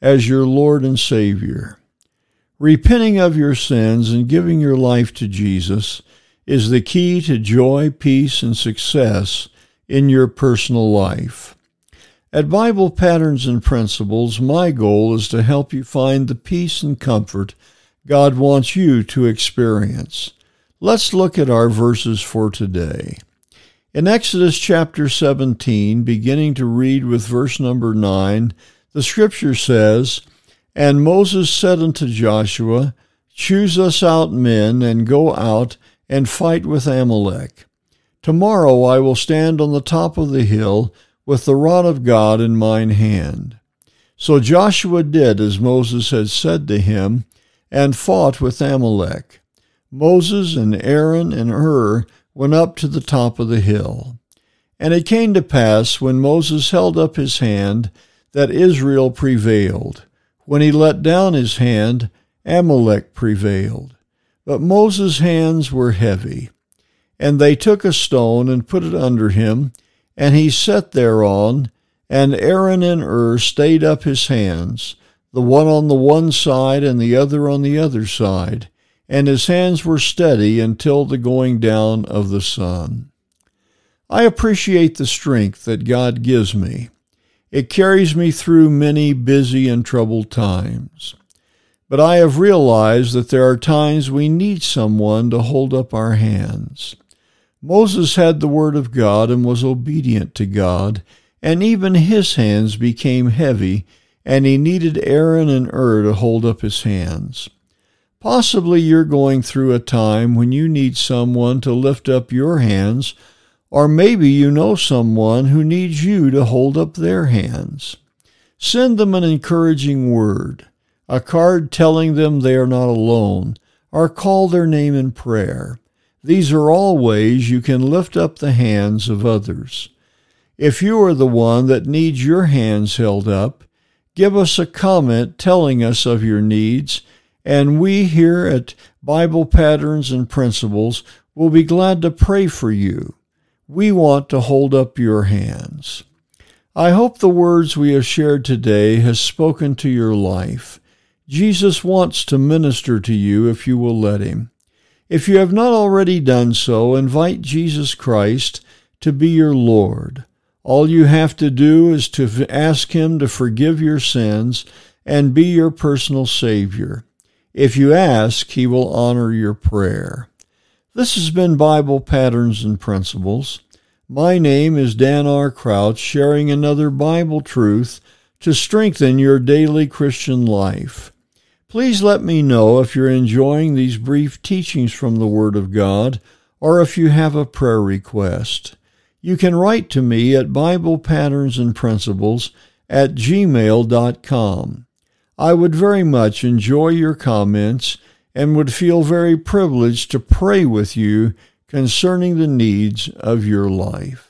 as your Lord and Savior. Repenting of your sins and giving your life to Jesus is the key to joy, peace, and success in your personal life. At Bible Patterns and Principles, my goal is to help you find the peace and comfort God wants you to experience. Let's look at our verses for today. In Exodus chapter 17, beginning to read with verse number 9, the scripture says, And Moses said unto Joshua, Choose us out men, and go out and fight with Amalek. Tomorrow I will stand on the top of the hill with the rod of God in mine hand. So Joshua did as Moses had said to him, and fought with Amalek. Moses and Aaron and Hur went up to the top of the hill. And it came to pass, when Moses held up his hand, that Israel prevailed. When he let down his hand, Amalek prevailed. But Moses' hands were heavy. And they took a stone and put it under him, and he sat thereon, and Aaron and Hur stayed up his hands, the one on the one side and the other on the other side, and his hands were steady until the going down of the sun. I appreciate the strength that God gives me. It carries me through many busy and troubled times. But I have realized that there are times we need someone to hold up our hands. Moses had the Word of God and was obedient to God, and even his hands became heavy, and he needed Aaron and Hur to hold up his hands. Possibly you're going through a time when you need someone to lift up your hands or maybe you know someone who needs you to hold up their hands. Send them an encouraging word, a card telling them they are not alone, or call their name in prayer. These are all ways you can lift up the hands of others. If you are the one that needs your hands held up, give us a comment telling us of your needs, and we here at Bible Patterns and Principles will be glad to pray for you we want to hold up your hands. I hope the words we have shared today has spoken to your life. Jesus wants to minister to you if you will let him. If you have not already done so, invite Jesus Christ to be your Lord. All you have to do is to ask him to forgive your sins and be your personal Savior. If you ask, he will honor your prayer. This has been Bible Patterns and Principles. My name is Dan R. Crouch, sharing another Bible truth to strengthen your daily Christian life. Please let me know if you're enjoying these brief teachings from the Word of God or if you have a prayer request. You can write to me at Bible Patterns and Principles at gmail.com. I would very much enjoy your comments and would feel very privileged to pray with you concerning the needs of your life.